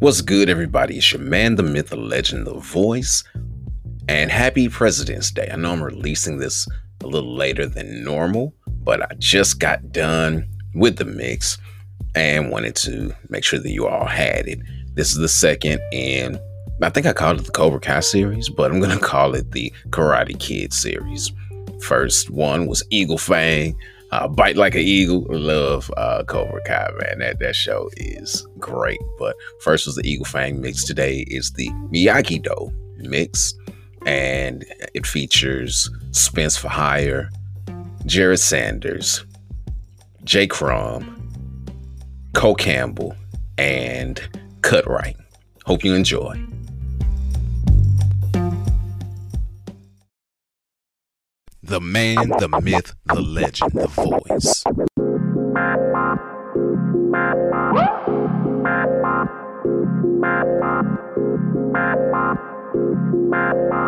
What's good, everybody? It's your man, the myth, the legend, the voice, and happy President's Day. I know I'm releasing this a little later than normal, but I just got done with the mix and wanted to make sure that you all had it. This is the second in, I think I called it the Cobra Kai series, but I'm going to call it the Karate Kid series. First one was Eagle Fang uh, Bite Like an Eagle. Love uh, Cobra Kai, man. That that show is great. But first was the Eagle Fang mix. Today is the Miyagi Do mix, and it features Spence for Hire, Jared Sanders, Jay Crom, Cole Campbell, and Cut Right. Hope you enjoy. The man, the myth, the legend, the voice.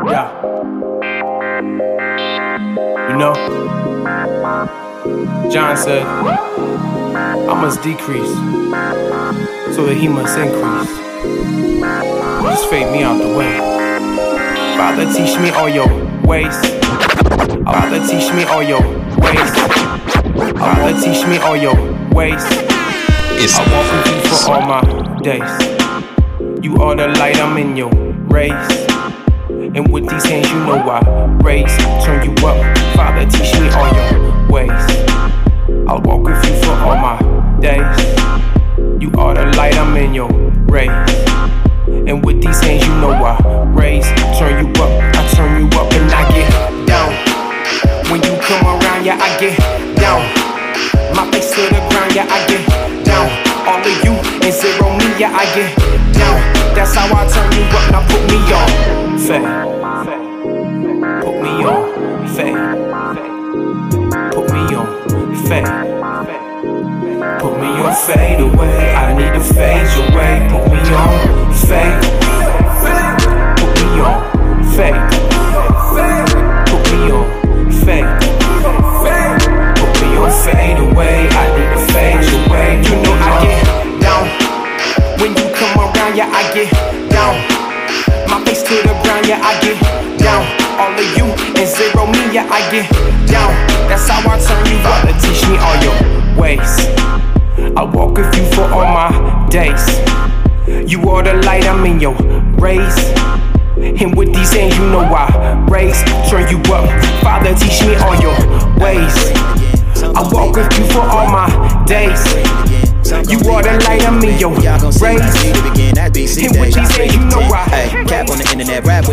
Yeah. You know, John said, I must decrease so that he must increase. Just fade me out the way. Father, teach me all your ways. Father, teach me all your ways. Father, teach me all your ways. It's I walk with you for all my days. You are the light, I'm in your rays. And with these hands, you know I raise, turn you up. Father, teach me all your yeah, I get down. That's how I turn you up, now put me on. Fade. Put me on. Fade. Put me on. Fade. Put me on fade away. I need to fade away. Put me on fade. Put me on fade. Yeah, down. That's how I turn you up. To teach me all your ways. I walk with you for all my days. You are the light, I'm in your rays. And with these hands, you know I raise, turn you up. Father, teach me all your ways. I walk with you for all my days. You are the light, I'm in your rays. And with these hands, you know I.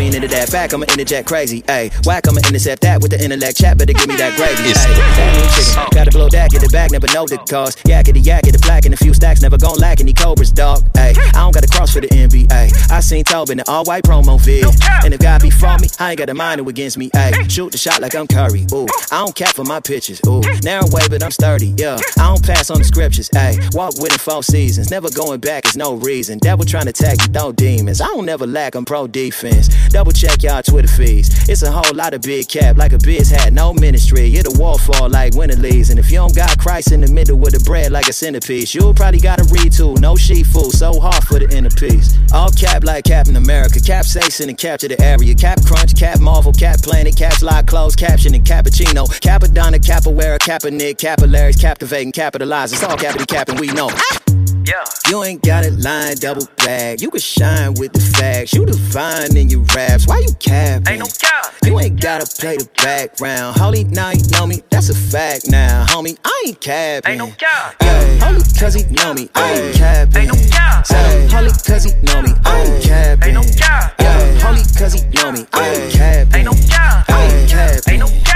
internet, rap, we ain't into that back. I'ma interject crazy. Hey, whack, I'ma intercept that with the intellect chat. Better give me that gravy. Hey, chicken. Gotta blow that, get it back, never know the cost. Yak it, yak it, black and a few stacks, never gon' lack any cobras, dog. Hey, I don't got a cross for the NBA. I seen Tobin in all white promo vid. And if God be for me, I ain't got a mind who against me. Hey, shoot the shot like I'm Curry. Ooh, I don't cap for my pitches. Ooh, narrow way, but I'm sturdy. Yeah, I don't pass on the scriptures. Hey, walk with it four seasons. Never going back is no reason. Devil trying to tag you, throw demons. I don't never lack, I'm pro defense. Double check y'all Twitter feeds. It's a whole lot of big cap, like a biz hat, no ministry. It'll waterfall like winter leaves. And if you don't got Christ in the middle with the bread like a centerpiece, you'll probably gotta read too. No sheep fool, so hard for the inner piece. All cap like Captain America, cap Satan and capture the area. Cap Crunch, Cap Marvel, Cap Planet, Caps Lock Close, Caption and Cappuccino. Cappadonna, Capoeira, Kaepernick, Capillaries, captivating, capitalize. It's all cappity capping, we know. Ah! Yeah. You ain't got it line double bag. You can shine with the facts. You divine in your raps. Why you capping? Ain't no cap. You ain't gotta play the background. Holy, now you know me. That's a fact now, homie. I ain't capping. Ain't no cap. Ay, holy, cause he know me. I ain't capping. Ain't no cap. Holy, cause he know me. I ain't capping. Ain't no cap. Ay, holy, cause he know me. I ain't capping. Ain't no cap. I ain't capping. Ain't no cap.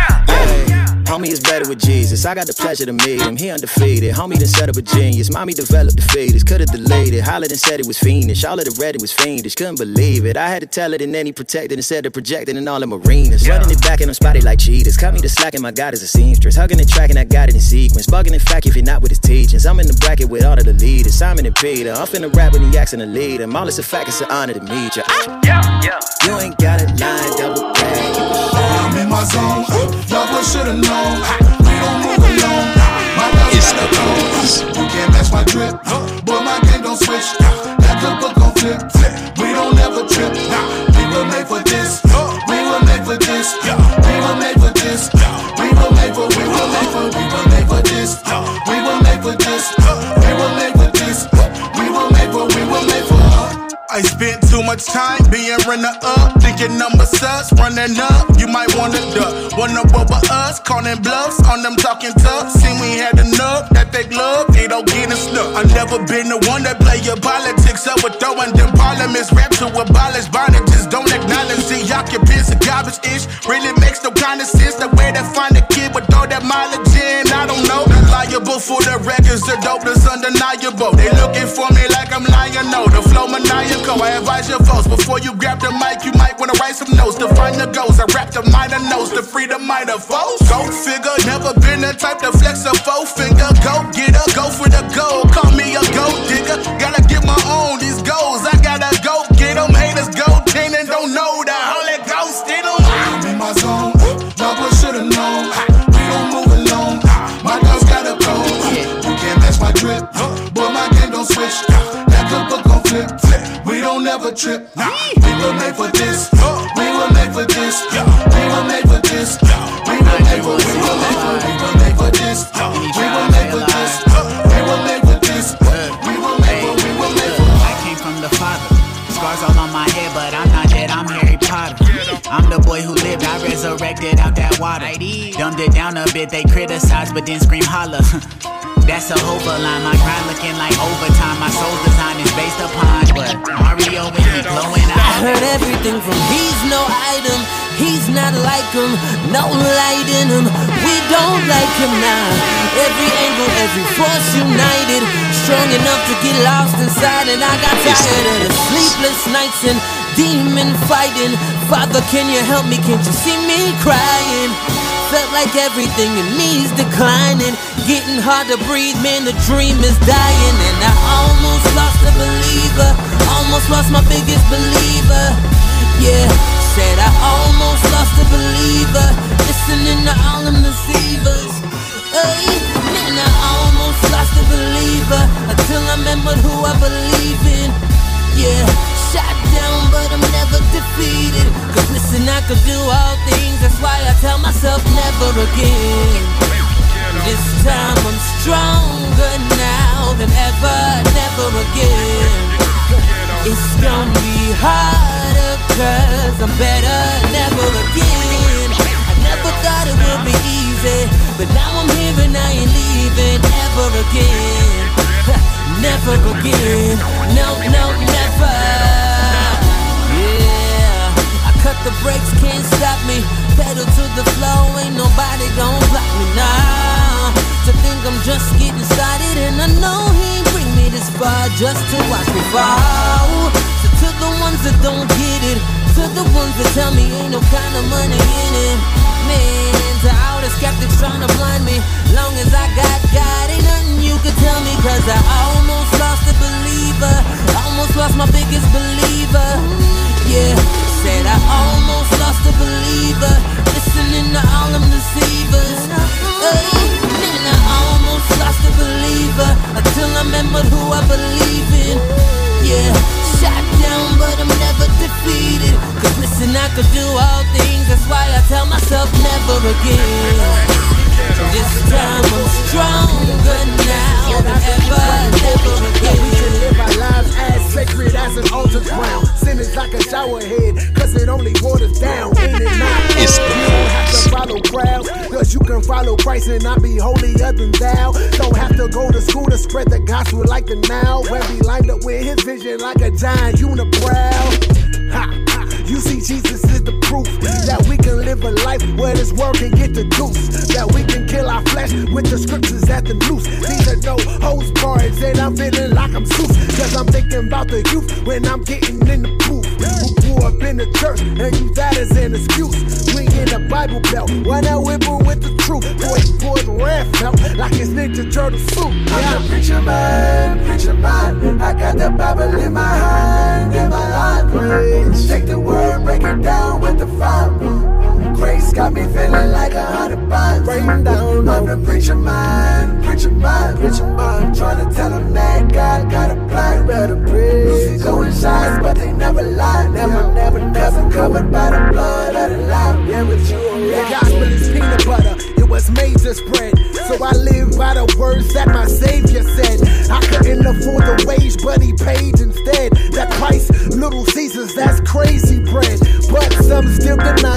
Ay, Homie is better with Jesus. I got the pleasure to meet him. He undefeated. Homie done set up a genius. Mommy developed the fetus. Could've delayed it. Hollered and said it was fiendish. All of the read it was fiendish. Couldn't believe it. I had to tell it and then he protected and said it projected in all them arenas. Running it back and I'm spotted like cheaters. Cut me the slack and my God is a seamstress. Hugging and tracking, I got it in sequence. Bugging in fact if you're not with his teachings. I'm in the bracket with all of the leaders. Simon and Peter. I'm finna rap when he asking to lead him. All it's a fact, it's an honor to meet you. Ah, Yeah, yeah. you ain't got it line double tag. You can shine. I'm in my zone should've known. We don't move alone. My guys it's got You can't match my drip, but my game don't switch. That the book on flip. We don't ever trip. We were made for this. We were made for this. We were made for this. We were made for. We were made for. We were made for this. We were made for this. We were made for this. We were made for. We were made for. I spent too much time being runner up, thinking I'm sus, running up. You might wanna duck, wanna bubble us, calling bluffs on them talking tough. See, we had enough that they love, it don't get us stuck. I never been the one that play your politics up with throwing them parliaments. Rap to abolish bondages, don't acknowledge the occupants of garbage ish. Really makes no kind of sense the way know. Liable for the records, the dope is undeniable. They looking for me like I'm lying, no. The flow maniacal. I advise your folks before you grab the mic, you might wanna write some notes to find your goals. I rap the minor notes to free the minor foes. Go figure, never been the type to flex a four finger. Go get her, go for the gold. We don't ever trip. We were made for this. We were made for this. We were made for this. We were made for. We were made for. We were made for this. We were made for this. We were made for this. We were made for. We were made for. I came from the father. Scars all on my head, but I'm not dead, I'm Harry Potter. I'm the boy who lived, I resurrected out that water. Dumbed it down a bit, they criticize, but then scream holla. That's a hover line, my grind looking like overtime. My soul's design is based upon what Mario when he glowing I heard everything from he's no item, he's not like him, no light in him. We don't like him now. Every angle, every force united, strong enough to get lost inside. And I got tired of the sleepless nights and demon fighting. Father, can you help me? Can't you see me crying? Felt like everything in me's declining. Getting hard to breathe, man, the dream is dying. And I almost lost a believer. Almost lost my biggest believer. Yeah, said I almost lost a believer. Listening to all them deceivers. Hey, man, I almost lost a believer. Until I remembered who I believe in. Yeah, shot down, but I'm never defeated. Cause listen, I could do all things. That's why I tell myself never again. This time I'm stronger now than ever, never again. It's gonna be harder cause I'm better, never again. I never thought it would be easy, but now I'm here and I ain't leaving ever again. never again, no, no, never. Yeah, I cut the brakes, can't stop me. Pedal to the floor, ain't nobody gon' block me now. To think I'm just getting started, and I know he ain't bring me this far just to watch me fall. So to the ones that don't get it, to the ones that tell me ain't no kind of money in it, man. To all the skeptics trying to blind me, long as I got God, ain't nothing you could tell me, cause I almost lost a believer, almost lost my biggest believer. Yeah, said I almost lost a believer, could do all things, that's why I tell myself never again. This time I'm stronger now than ever, never We should live our lives as sacred as an altar ground. Sin is like a shower head, cause it only waters down. In and out. It's the You don't have to follow crowds, cause you can follow Christ and not be holier than thou. Don't have to go to school to spread the gospel like the now. When we lined up with his vision like a giant unibrow. Thinking about the youth when I'm getting in the booth. Who grew up in the church and use that as an excuse. In a Bible belt, why not whipper with the truth? Boy, boy, the red felt like his Ninja Turtle suit. I'm a preacher man, preacher man. I got the Bible in my hand, in my heart. Take the word, break it down with the fire. Grace got me feeling like a hundred bucks. Rain down I'm the preacher man, preacher man, preacher man. Trying to tell them that God was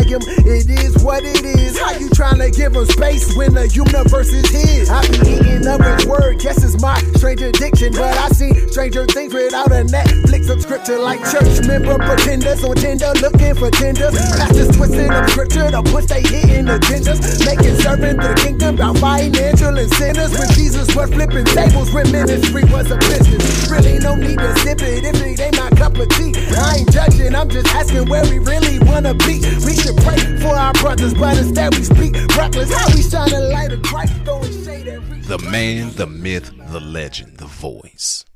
him. It is what it is. How you trying to give him space when the universe is his? I be eating up his word, guess it's my strange addiction. But I see stranger things without a Netflix subscription, like church member pretenders on Tinder looking for tenders. Pastors twisting up scripture to push they hitting agendas. Making serving the kingdom about financial sinners. When Jesus was flipping tables, when ministry was a business. Really no need to sip it if it ain't tea. I ain't judging, I'm just asking where we really wanna be. We should pray for our brothers, but instead we speak reckless. How we shine a light of Christ, throwing shade The man, the myth, the legend, the voice.